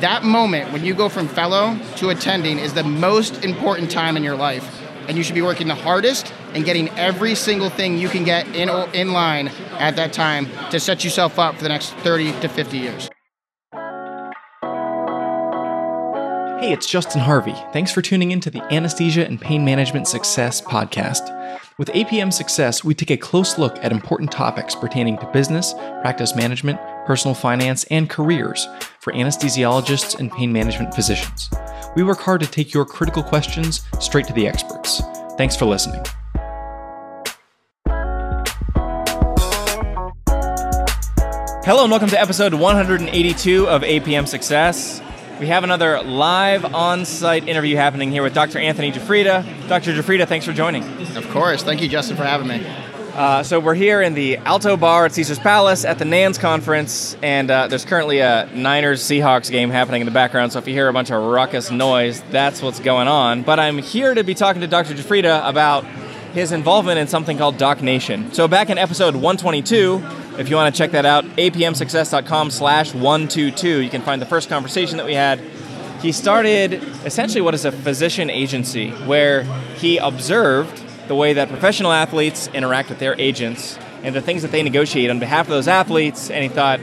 That moment when you go from fellow to attending is the most important time in your life. And you should be working the hardest and getting every single thing you can get in, in line at that time to set yourself up for the next 30 to 50 years. Hey, it's Justin Harvey. Thanks for tuning in to the Anesthesia and Pain Management Success podcast. With APM Success, we take a close look at important topics pertaining to business, practice management, personal finance, and careers for anesthesiologists and pain management physicians. We work hard to take your critical questions straight to the experts. Thanks for listening. Hello, and welcome to episode 182 of APM Success. We have another live on site interview happening here with Dr. Anthony Giuffrida. Dr. Giuffrida, thanks for joining. Of course. Thank you, Justin, for having me. Uh, so we're here in the Alto Bar at Caesars Palace at the NANS conference, and uh, there's currently a Niners Seahawks game happening in the background. So if you hear a bunch of ruckus noise, that's what's going on. But I'm here to be talking to Dr. Giuffrida about his involvement in something called Doc Nation. So back in episode 122, if you want to check that out, apmsuccess.com slash 122, you can find the first conversation that we had. He started essentially what is a physician agency where he observed the way that professional athletes interact with their agents and the things that they negotiate on behalf of those athletes. And he thought,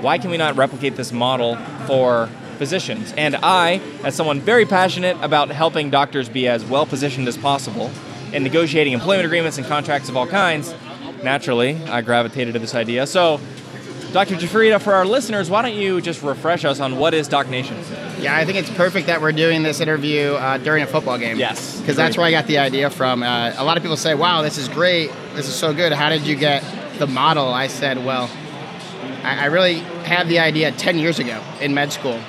why can we not replicate this model for physicians? And I, as someone very passionate about helping doctors be as well positioned as possible in negotiating employment agreements and contracts of all kinds, naturally, I gravitated to this idea. So, Dr. Giuffrida, for our listeners, why don't you just refresh us on what is Doc Nation? Yeah, I think it's perfect that we're doing this interview uh, during a football game. Yes. Because that's where I got the idea from. Uh, a lot of people say, wow, this is great. This is so good. How did you get the model? I said, well, I, I really had the idea 10 years ago in med school.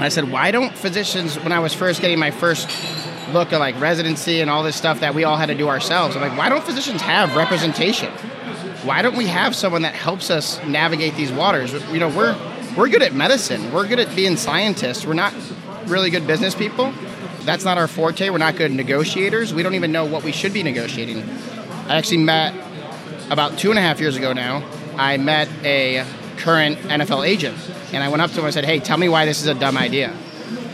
I said, why don't physicians, when I was first getting my first look at like residency and all this stuff that we all had to do ourselves, I'm like, why don't physicians have representation? Why don't we have someone that helps us navigate these waters? You know, we're we're good at medicine. We're good at being scientists. We're not really good business people. That's not our forte. We're not good negotiators. We don't even know what we should be negotiating. I actually met about two and a half years ago now. I met a current NFL agent, and I went up to him and said, "Hey, tell me why this is a dumb idea."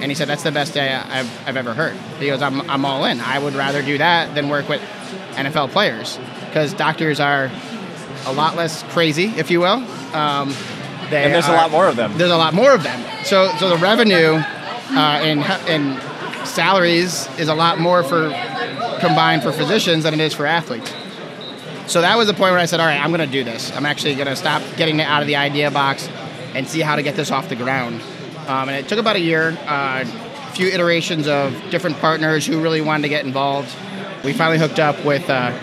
And he said, "That's the best day I've, I've ever heard." He goes, "I'm, I'm all in. I would rather do that than work with NFL players because doctors are a lot less crazy, if you will. Um, and there's are, a lot more of them. There's a lot more of them. So, so the revenue uh, in, in salaries is a lot more for combined for physicians than it is for athletes. So that was the point where I said, all right, I'm going to do this. I'm actually going to stop getting it out of the idea box and see how to get this off the ground. Um, and it took about a year, uh, a few iterations of different partners who really wanted to get involved. We finally hooked up with uh,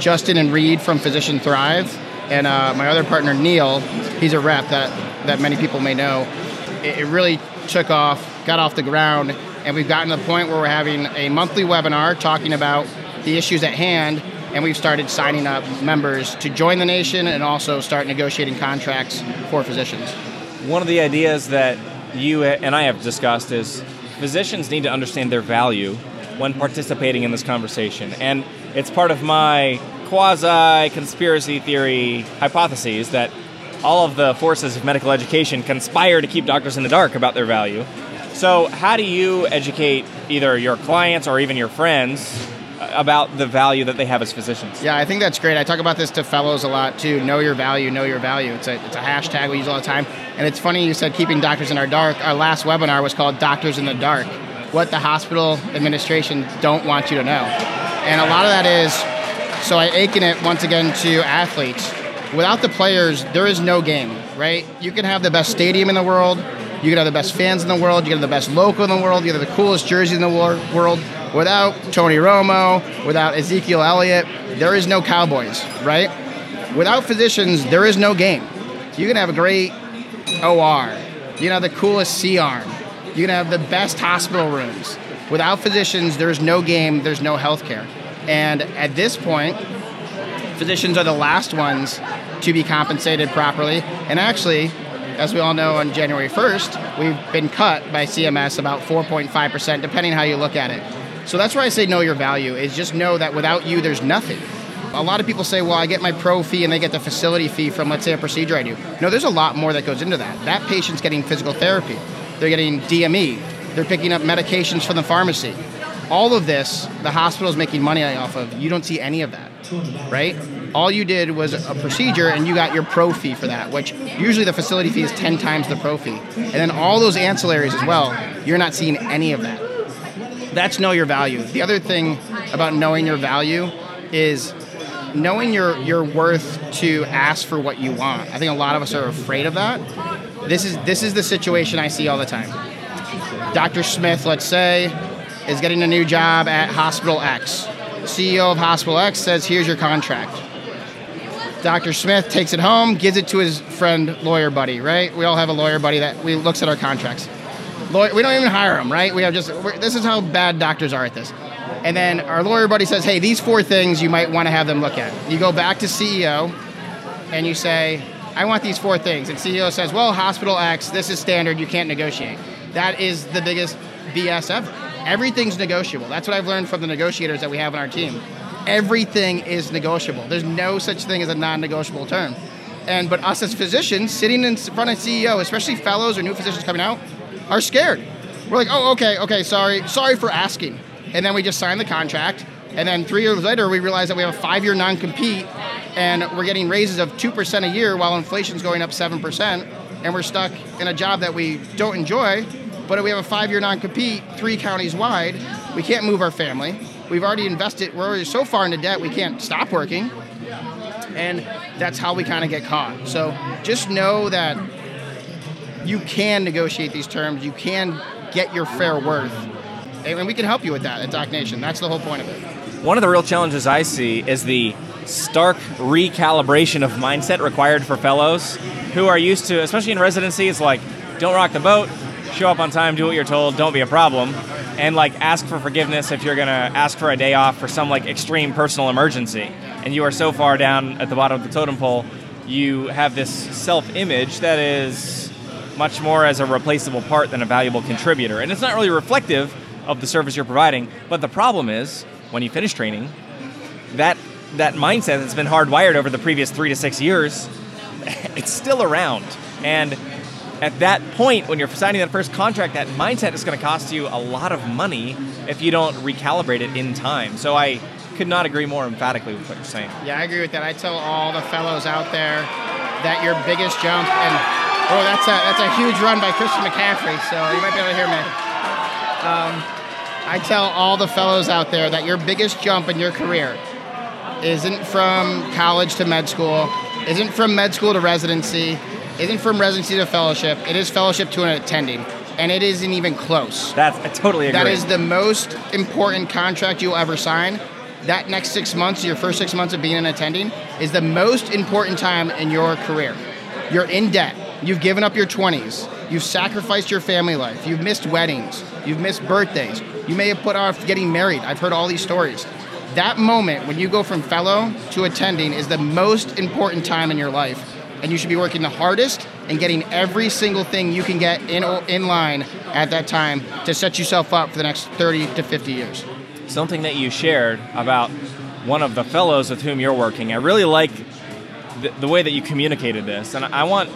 Justin and Reed from Physician Thrive, and uh, my other partner Neil. He's a rep that that many people may know. It, it really took off, got off the ground, and we've gotten to the point where we're having a monthly webinar talking about the issues at hand, and we've started signing up members to join the nation and also start negotiating contracts for physicians. One of the ideas that you and I have discussed is physicians need to understand their value when participating in this conversation. And it's part of my quasi conspiracy theory hypotheses that all of the forces of medical education conspire to keep doctors in the dark about their value. So, how do you educate either your clients or even your friends about the value that they have as physicians? Yeah, I think that's great. I talk about this to fellows a lot too. Know your value, know your value. It's a, it's a hashtag we use all the time. And it's funny you said keeping doctors in our dark. Our last webinar was called Doctors in the Dark what the hospital administration don't want you to know. And a lot of that is, so I akin it once again to athletes. Without the players, there is no game, right? You can have the best stadium in the world, you can have the best fans in the world, you can have the best local in the world, you can have the coolest jersey in the world. Without Tony Romo, without Ezekiel Elliott, there is no Cowboys, right? Without physicians, there is no game. You can have a great OR, you can have the coolest C arm, you can have the best hospital rooms. Without physicians, there's no game, there's no healthcare. And at this point, physicians are the last ones to be compensated properly. And actually, as we all know, on January 1st, we've been cut by CMS about 4.5%, depending how you look at it. So that's why I say know your value, is just know that without you, there's nothing. A lot of people say, well, I get my pro fee and they get the facility fee from, let's say, a procedure I do. No, there's a lot more that goes into that. That patient's getting physical therapy they're getting DME, they're picking up medications from the pharmacy. All of this, the hospital is making money off of. You don't see any of that, right? All you did was a procedure and you got your pro fee for that, which usually the facility fee is 10 times the pro fee. And then all those ancillaries as well, you're not seeing any of that. That's know your value. The other thing about knowing your value is knowing your your worth to ask for what you want. I think a lot of us are afraid of that. This is this is the situation I see all the time. Dr. Smith, let's say, is getting a new job at Hospital X. CEO of Hospital X says, "Here's your contract." Dr. Smith takes it home, gives it to his friend lawyer buddy, right? We all have a lawyer buddy that we looks at our contracts. Lawyer, we don't even hire them, right? We have just this is how bad doctors are at this. And then our lawyer buddy says, "Hey, these four things you might want to have them look at." You go back to CEO and you say, "I want these four things." And CEO says, "Well, Hospital X, this is standard. You can't negotiate." That is the biggest BS ever. Everything's negotiable. That's what I've learned from the negotiators that we have on our team. Everything is negotiable. There's no such thing as a non-negotiable term. And but us as physicians sitting in front of CEO, especially fellows or new physicians coming out, are scared. We're like, oh, okay, okay, sorry, sorry for asking. And then we just sign the contract. And then three years later, we realize that we have a five-year non-compete, and we're getting raises of two percent a year while inflation's going up seven percent, and we're stuck in a job that we don't enjoy. But we have a five-year non-compete, three counties wide. We can't move our family. We've already invested. We're already so far into debt, we can't stop working and that's how we kind of get caught. So just know that you can negotiate these terms. You can get your fair worth, and we can help you with that at Doc Nation. That's the whole point of it. One of the real challenges I see is the stark recalibration of mindset required for fellows who are used to, especially in residency, it's like, don't rock the boat, show up on time, do what you're told, don't be a problem, and like ask for forgiveness if you're gonna ask for a day off for some like extreme personal emergency. And you are so far down at the bottom of the totem pole, you have this self image that is much more as a replaceable part than a valuable contributor. And it's not really reflective of the service you're providing. But the problem is, when you finish training, that that mindset that's been hardwired over the previous three to six years, it's still around. And at that point, when you're signing that first contract, that mindset is going to cost you a lot of money if you don't recalibrate it in time. So I could not agree more emphatically with what you're saying. Yeah, I agree with that. I tell all the fellows out there that your biggest jump and oh, that's a that's a huge run by Christian McCaffrey. So you might be able to hear me. Um, I tell all the fellows out there that your biggest jump in your career isn't from college to med school, isn't from med school to residency, isn't from residency to fellowship. It is fellowship to an attending, and it isn't even close. That's I totally agree. That is the most important contract you'll ever sign. That next six months, your first six months of being an attending, is the most important time in your career. You're in debt. You've given up your 20s. You've sacrificed your family life. You've missed weddings. You've missed birthdays. You may have put off getting married. I've heard all these stories. That moment when you go from fellow to attending is the most important time in your life. And you should be working the hardest and getting every single thing you can get in, in line at that time to set yourself up for the next 30 to 50 years. something that you shared about one of the fellows with whom you're working. I really like the, the way that you communicated this, and I want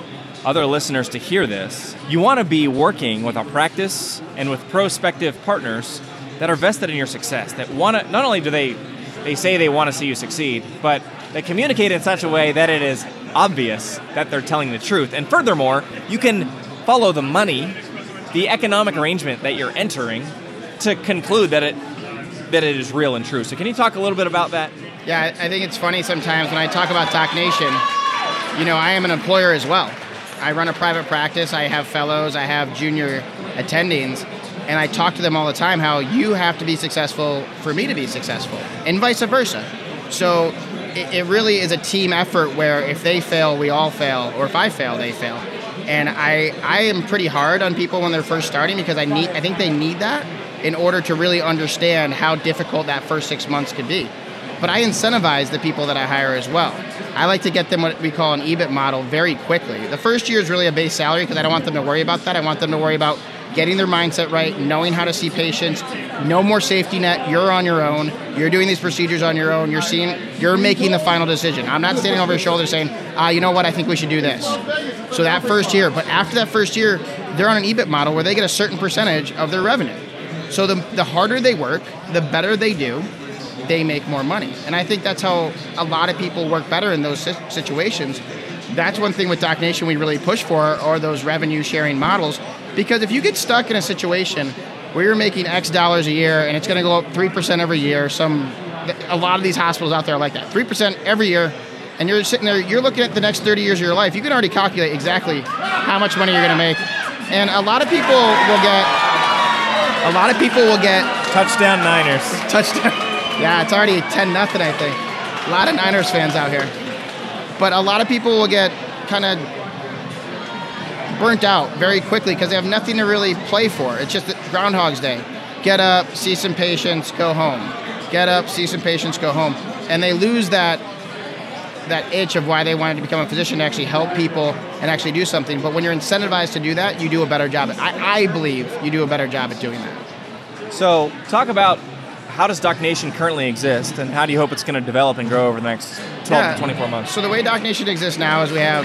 other listeners to hear this. You want to be working with a practice and with prospective partners that are vested in your success. That want to not only do they they say they want to see you succeed, but they communicate in such a way that it is obvious that they're telling the truth. And furthermore, you can follow the money, the economic arrangement that you're entering, to conclude that it that it is real and true. So, can you talk a little bit about that? Yeah, I think it's funny sometimes when I talk about Doc Nation, you know, I am an employer as well. I run a private practice, I have fellows, I have junior attendings, and I talk to them all the time how you have to be successful for me to be successful, and vice versa. So it, it really is a team effort where if they fail, we all fail, or if I fail, they fail. And I, I am pretty hard on people when they're first starting because I need I think they need that in order to really understand how difficult that first six months could be. But I incentivize the people that I hire as well. I like to get them what we call an EBIT model very quickly. The first year is really a base salary because I don't want them to worry about that. I want them to worry about getting their mindset right, knowing how to see patients, no more safety net. You're on your own. You're doing these procedures on your own. You're seeing, you're making the final decision. I'm not standing over your shoulder saying, ah, you know what, I think we should do this. So that first year, but after that first year, they're on an EBIT model where they get a certain percentage of their revenue. So the, the harder they work, the better they do, they make more money. And I think that's how a lot of people work better in those situations. That's one thing with Doc Nation we really push for are those revenue sharing models. Because if you get stuck in a situation where you're making X dollars a year and it's going to go up 3% every year, some a lot of these hospitals out there are like that. 3% every year and you're sitting there, you're looking at the next 30 years of your life, you can already calculate exactly how much money you're going to make. And a lot of people will get, a lot of people will get touchdown Niners. Touchdown. Yeah, it's already 10 nothing, I think. A lot of Niners fans out here. But a lot of people will get kind of burnt out very quickly because they have nothing to really play for. It's just Groundhog's Day. Get up, see some patients, go home. Get up, see some patients, go home. And they lose that that itch of why they wanted to become a physician to actually help people and actually do something. But when you're incentivized to do that, you do a better job. I, I believe you do a better job at doing that. So, talk about how does Doc Nation currently exist, and how do you hope it's going to develop and grow over the next 12 yeah. to 24 months? So, the way Doc Nation exists now is we have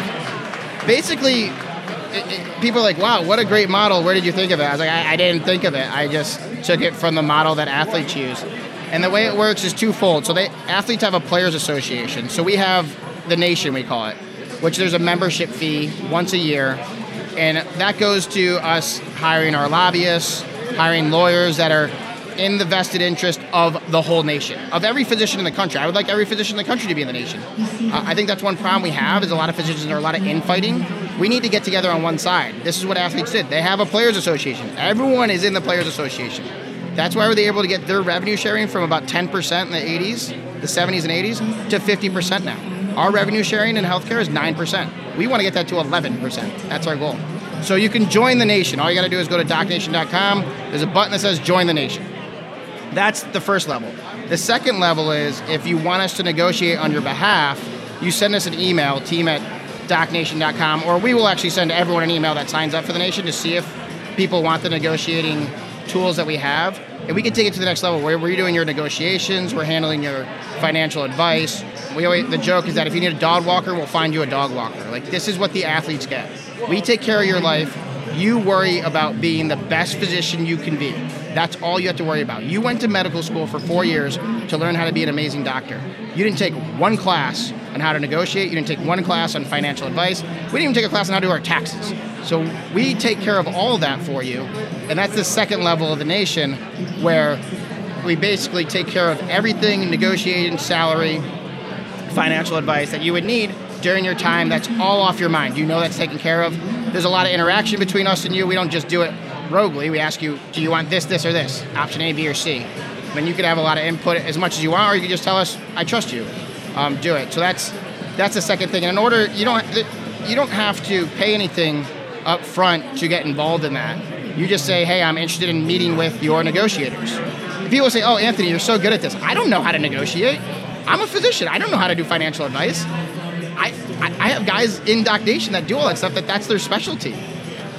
basically it, it, people are like, wow, what a great model. Where did you think of it? I was like, I, I didn't think of it. I just took it from the model that athletes use. And the way it works is twofold. So they athletes have a players association. So we have the nation we call it, which there's a membership fee once a year, and that goes to us hiring our lobbyists, hiring lawyers that are in the vested interest of the whole nation, of every physician in the country. I would like every physician in the country to be in the nation. Uh, I think that's one problem we have is a lot of physicians are a lot of infighting. We need to get together on one side. This is what athletes did. They have a players association. Everyone is in the players association. That's why were they able to get their revenue sharing from about 10% in the 80s, the 70s and 80s, to 50% now. Our revenue sharing in healthcare is 9%. We want to get that to 11%. That's our goal. So you can join the nation. All you got to do is go to docnation.com. There's a button that says join the nation. That's the first level. The second level is if you want us to negotiate on your behalf, you send us an email, team at docnation.com, or we will actually send everyone an email that signs up for the nation to see if people want the negotiating tools that we have, and we can take it to the next level where we're doing your negotiations, we're handling your financial advice. We always, the joke is that if you need a dog walker, we'll find you a dog walker. Like this is what the athletes get. We take care of your life. You worry about being the best physician you can be. That's all you have to worry about. You went to medical school for four years to learn how to be an amazing doctor. You didn't take one class on how to negotiate. You didn't take one class on financial advice. We didn't even take a class on how to do our taxes. So we take care of all of that for you. And that's the second level of the nation where we basically take care of everything negotiating salary, financial advice that you would need during your time that's all off your mind. You know that's taken care of. There's a lot of interaction between us and you. We don't just do it roguely. We ask you, do you want this, this, or this? Option A, B, or C. mean, you could have a lot of input as much as you want, or you could just tell us, I trust you. Um, do it. So that's that's the second thing. And in order, you don't you don't have to pay anything up front to get involved in that. You just say, hey, I'm interested in meeting with your negotiators. People say, oh, Anthony, you're so good at this. I don't know how to negotiate. I'm a physician. I don't know how to do financial advice. I, I, have guys in Doc Nation that do all that stuff that that's their specialty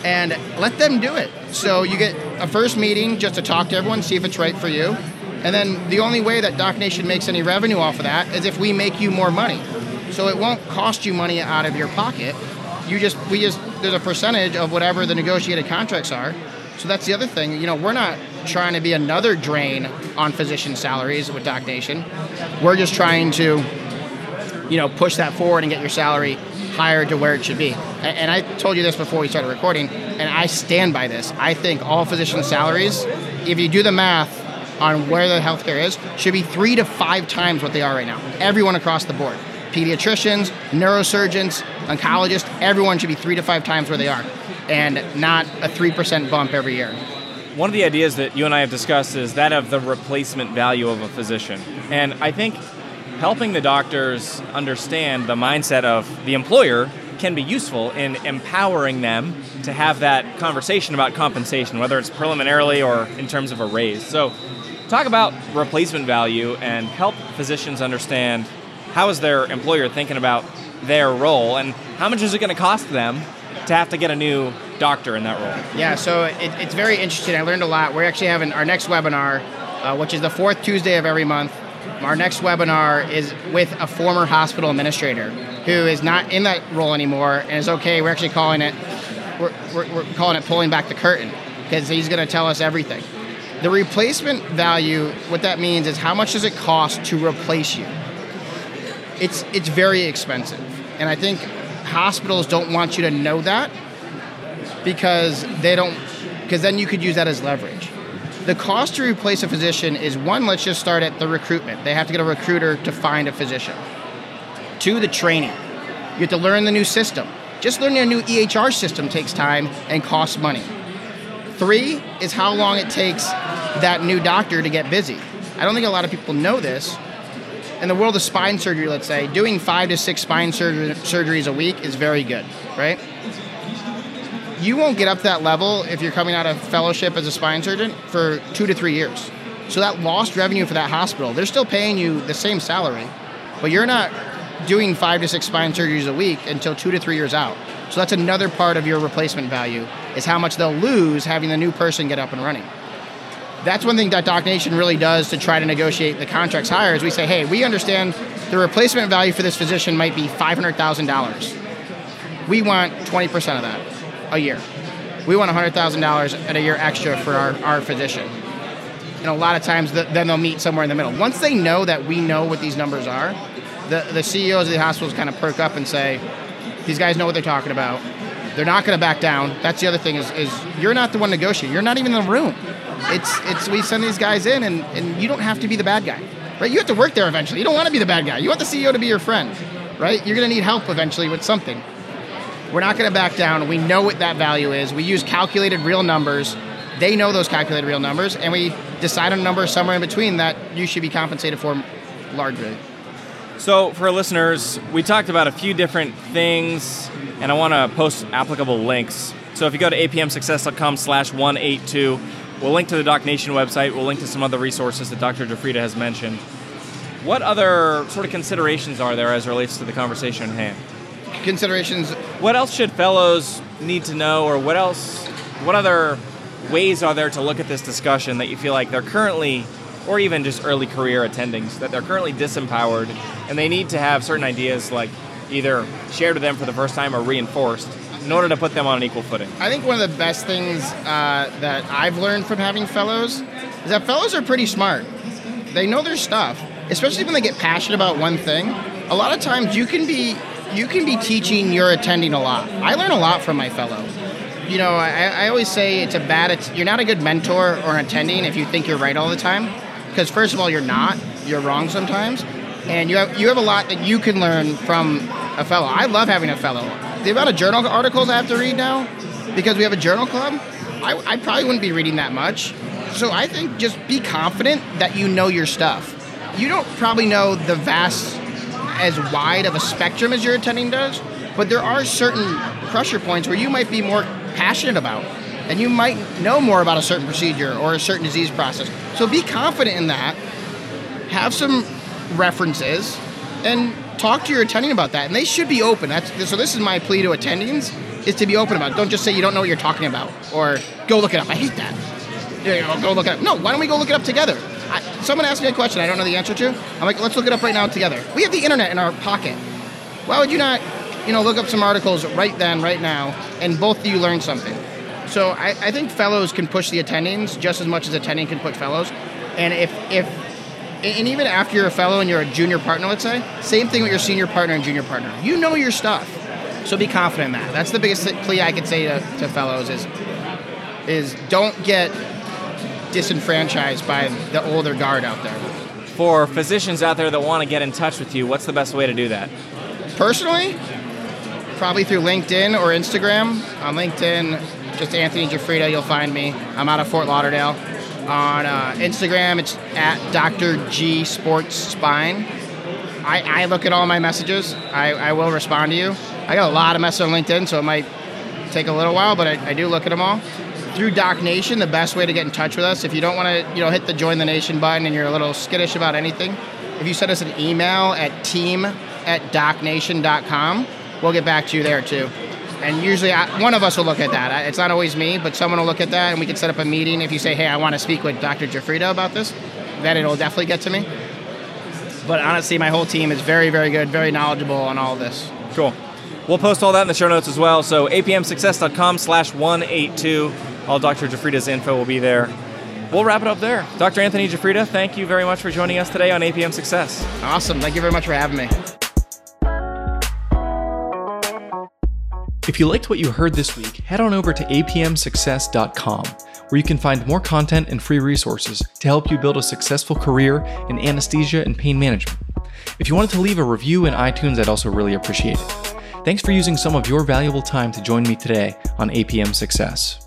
and let them do it. So you get a first meeting just to talk to everyone, see if it's right for you. And then the only way that Doc Nation makes any revenue off of that is if we make you more money. So it won't cost you money out of your pocket. You just we just there's a percentage of whatever the negotiated contracts are. So that's the other thing. You know, we're not trying to be another drain on physician salaries with Doc Nation. We're just trying to, you know, push that forward and get your salary higher to where it should be. And I told you this before we started recording, and I stand by this. I think all physician salaries, if you do the math on where the healthcare is, should be three to five times what they are right now. Everyone across the board. Pediatricians, neurosurgeons, oncologists, everyone should be three to five times where they are, and not a 3% bump every year. One of the ideas that you and I have discussed is that of the replacement value of a physician. And I think helping the doctors understand the mindset of the employer can be useful in empowering them to have that conversation about compensation, whether it's preliminarily or in terms of a raise. So, talk about replacement value and help physicians understand how is their employer thinking about their role and how much is it going to cost them to have to get a new doctor in that role? Yeah, so it, it's very interesting. I learned a lot. We're actually having our next webinar, uh, which is the fourth Tuesday of every month. Our next webinar is with a former hospital administrator who is not in that role anymore and is okay. We're actually calling it we're, we're, we're calling it pulling back the curtain because he's going to tell us everything. The replacement value, what that means is how much does it cost to replace you? It's it's very expensive, and I think hospitals don't want you to know that because they don't because then you could use that as leverage. The cost to replace a physician is one, let's just start at the recruitment. They have to get a recruiter to find a physician. Two, the training. You have to learn the new system. Just learning a new EHR system takes time and costs money. Three is how long it takes that new doctor to get busy. I don't think a lot of people know this. In the world of spine surgery, let's say, doing five to six spine surgeries a week is very good, right? You won't get up to that level if you're coming out of fellowship as a spine surgeon for two to three years. So that lost revenue for that hospital, they're still paying you the same salary, but you're not doing five to six spine surgeries a week until two to three years out. So that's another part of your replacement value is how much they'll lose having the new person get up and running. That's one thing that Doc Nation really does to try to negotiate the contracts higher is we say, hey, we understand the replacement value for this physician might be $500,000. We want 20% of that a year. We want $100,000 at a year extra for our, our physician. And a lot of times the, then they'll meet somewhere in the middle. Once they know that we know what these numbers are, the, the CEOs of the hospitals kind of perk up and say, these guys know what they're talking about. They're not going to back down. That's the other thing is, is you're not the one negotiating. You're not even in the room. It's it's we send these guys in and, and you don't have to be the bad guy. Right? You have to work there eventually. You don't want to be the bad guy. You want the CEO to be your friend. Right? You're going to need help eventually with something. We're not going to back down. We know what that value is. We use calculated real numbers. They know those calculated real numbers, and we decide on a number somewhere in between that you should be compensated for largely. So, for listeners, we talked about a few different things, and I want to post applicable links. So, if you go to apmsuccess.com slash 182, we'll link to the DocNation website, we'll link to some other resources that Dr. Giuffrida has mentioned. What other sort of considerations are there as relates to the conversation at hand? Considerations. What else should fellows need to know, or what else, what other ways are there to look at this discussion that you feel like they're currently or even just early career attendings that they're currently disempowered and they need to have certain ideas like either shared with them for the first time or reinforced in order to put them on an equal footing. I think one of the best things uh, that I've learned from having fellows is that fellows are pretty smart. They know their stuff, especially when they get passionate about one thing. A lot of times you can be you can be teaching you're attending a lot. I learn a lot from my fellow. You know, I, I always say it's a bad. You're not a good mentor or attending if you think you're right all the time because first of all, you're not. You're wrong sometimes, and you have you have a lot that you can learn from a fellow. I love having a fellow. The amount of journal articles I have to read now, because we have a journal club, I, I probably wouldn't be reading that much. So I think just be confident that you know your stuff. You don't probably know the vast, as wide of a spectrum as your attending does, but there are certain pressure points where you might be more passionate about and you might know more about a certain procedure or a certain disease process. So be confident in that. Have some references and talk to your attending about that. And they should be open. That's so this is my plea to attendings is to be open about it. Don't just say you don't know what you're talking about or go look it up. I hate that. Go look it up. No, why don't we go look it up together? I, someone asked me a question I don't know the answer to. I'm like, let's look it up right now together. We have the internet in our pocket. Why would you not, you know, look up some articles right then, right now, and both of you learn something? So I, I think fellows can push the attendings just as much as attending can push fellows. And if if and even after you're a fellow and you're a junior partner, let's say, same thing with your senior partner and junior partner. You know your stuff, so be confident in that. That's the biggest plea I could say to, to fellows is is don't get disenfranchised by the older guard out there. For physicians out there that want to get in touch with you, what's the best way to do that? Personally, probably through LinkedIn or Instagram. On LinkedIn, just Anthony Giuffrida, you'll find me. I'm out of Fort Lauderdale. On uh, Instagram, it's at Dr. G Sports Spine. I, I look at all my messages. I, I will respond to you. I got a lot of messages on LinkedIn, so it might take a little while, but I, I do look at them all. Through DocNation, the best way to get in touch with us, if you don't want to, you know, hit the join the nation button and you're a little skittish about anything, if you send us an email at team at docnation.com, we'll get back to you there too. And usually, I, one of us will look at that. It's not always me, but someone will look at that, and we can set up a meeting. If you say, "Hey, I want to speak with Dr. Giuffrida about this," then it'll definitely get to me. But honestly, my whole team is very, very good, very knowledgeable on all this. Cool. We'll post all that in the show notes as well. So apmsuccess.com slash 182. All Dr. Giuffrida's info will be there. We'll wrap it up there. Dr. Anthony Giuffrida, thank you very much for joining us today on APM Success. Awesome. Thank you very much for having me. If you liked what you heard this week, head on over to apmsuccess.com, where you can find more content and free resources to help you build a successful career in anesthesia and pain management. If you wanted to leave a review in iTunes, I'd also really appreciate it. Thanks for using some of your valuable time to join me today on APM Success.